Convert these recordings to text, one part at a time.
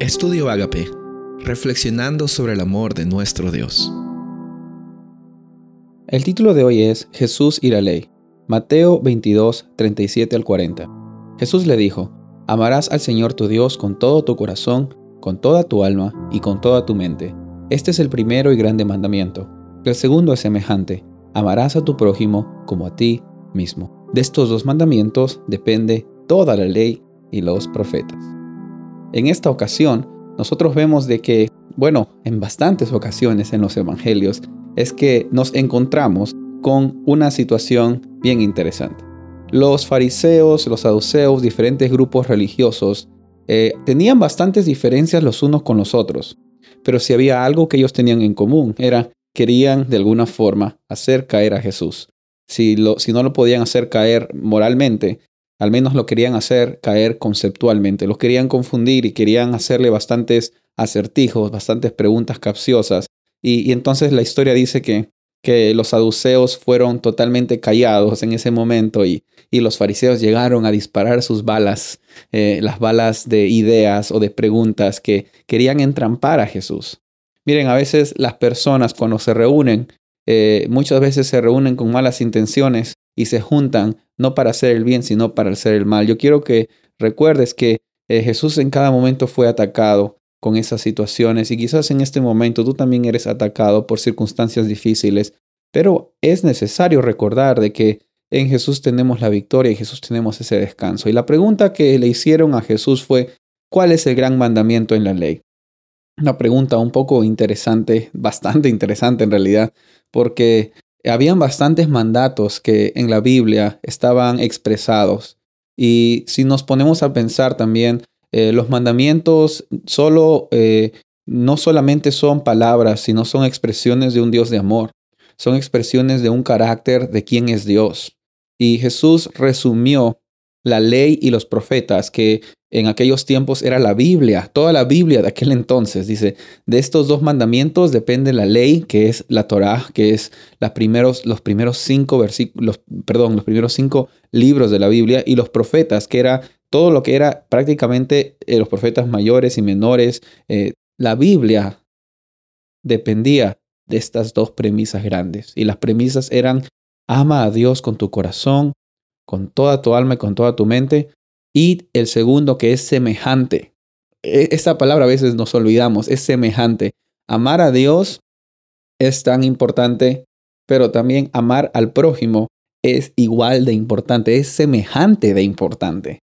Estudio Agape, reflexionando sobre el amor de nuestro Dios. El título de hoy es Jesús y la ley. Mateo 22, 37 al 40. Jesús le dijo, Amarás al Señor tu Dios con todo tu corazón, con toda tu alma y con toda tu mente. Este es el primero y grande mandamiento. El segundo es semejante. Amarás a tu prójimo como a ti mismo. De estos dos mandamientos depende toda la ley y los profetas. En esta ocasión, nosotros vemos de que, bueno, en bastantes ocasiones en los evangelios, es que nos encontramos con una situación bien interesante. Los fariseos, los saduceos, diferentes grupos religiosos, eh, tenían bastantes diferencias los unos con los otros, pero si había algo que ellos tenían en común, era querían de alguna forma hacer caer a Jesús. Si, no lo podían hacer caer moralmente, al menos lo querían hacer caer conceptualmente, lo querían confundir y querían hacerle bastantes acertijos, bastantes preguntas capciosas. Y, entonces la historia dice que, que los saduceos fueron totalmente callados en ese momento y, y los fariseos llegaron a disparar sus balas, eh, las balas de ideas o de preguntas que querían entrampar a Jesús. Miren, a veces las personas cuando se reúnen, eh, muchas veces se reúnen con malas intenciones y se juntan no para hacer el bien, sino para hacer el mal. Yo quiero que recuerdes que eh, Jesús en cada momento fue atacado con esas situaciones y quizás en este momento tú también eres atacado por circunstancias difíciles, pero es necesario recordar de que en Jesús tenemos la victoria y Jesús tenemos ese descanso. Y la pregunta que le hicieron a Jesús fue, ¿cuál es el gran mandamiento en la ley? Una pregunta un poco interesante, bastante interesante en realidad, porque habían bastantes mandatos que en la Biblia estaban expresados. Y si nos ponemos a pensar también, eh, los mandamientos solo, eh, no solamente son palabras, sino son expresiones de un Dios de amor. Son expresiones de un carácter de quién es Dios. Y Jesús resumió la ley y los profetas, que en aquellos tiempos era la Biblia, toda la Biblia de aquel entonces. Dice, de estos dos mandamientos depende la ley, que es la Torá, que es primeros, los primeros cinco versículos, perdón, los primeros cinco libros de la Biblia, y los profetas, que era todo lo que era prácticamente eh, los profetas mayores y menores. Eh, la Biblia dependía de estas dos premisas grandes. Y las premisas eran, ama a Dios con tu corazón, con toda tu alma y con toda tu mente. Y el segundo que es semejante. E, esta palabra a veces nos olvidamos, es semejante. Amar a Dios es tan importante, pero también amar al prójimo es igual de importante, es semejante de importante.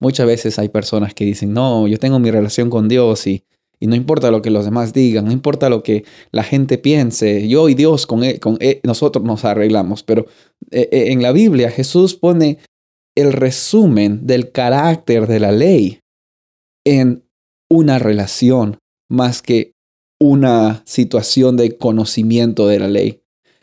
Muchas veces hay personas que dicen, no, yo tengo mi relación con Dios y, y no importa lo que los demás digan, no importa lo que la gente piense, yo y Dios con, con él, nosotros nos arreglamos, pero eh, eh, en la Biblia Jesús pone el resumen del carácter de la ley en una relación más que una situación de conocimiento de la ley.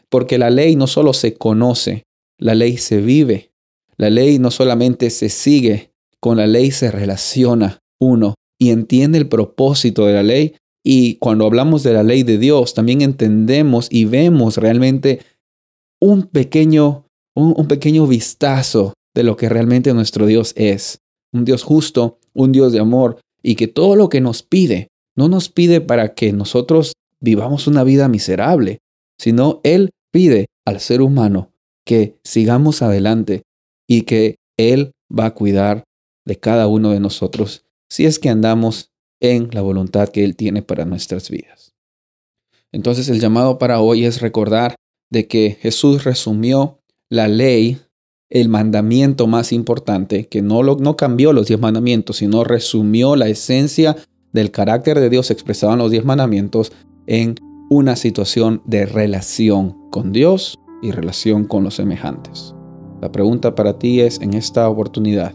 Porque la ley no solo se conoce, la ley se vive. La ley no solamente se sigue, con la ley se relaciona uno y entiende el propósito de la ley. Y cuando hablamos de la ley de Dios, también entendemos y vemos realmente un pequeño, un, pequeño vistazo de lo que realmente nuestro Dios es. Un Dios justo, un Dios de amor, y que todo lo que nos pide, no nos pide para que nosotros vivamos una vida miserable, sino Él pide al ser humano que sigamos adelante y que Él va a cuidar de cada uno de nosotros si es que andamos en la voluntad que Él tiene para nuestras vidas. Entonces el llamado para hoy es recordar de que Jesús resumió la ley, el mandamiento más importante, que no, lo, no cambió los diez mandamientos, sino resumió la esencia del carácter de Dios expresado en los diez mandamientos en una situación de relación con Dios y relación con los semejantes. La pregunta para ti es en esta oportunidad,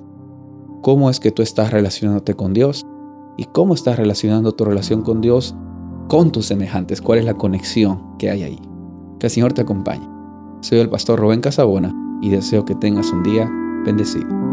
¿cómo es que tú estás relacionándote con Dios? ¿Y cómo estás relacionando tu relación con Dios con tus semejantes? ¿Cuál es la conexión que hay ahí? Que el Señor te acompañe. Soy el pastor Rubén Casabona y deseo que tengas un día bendecido.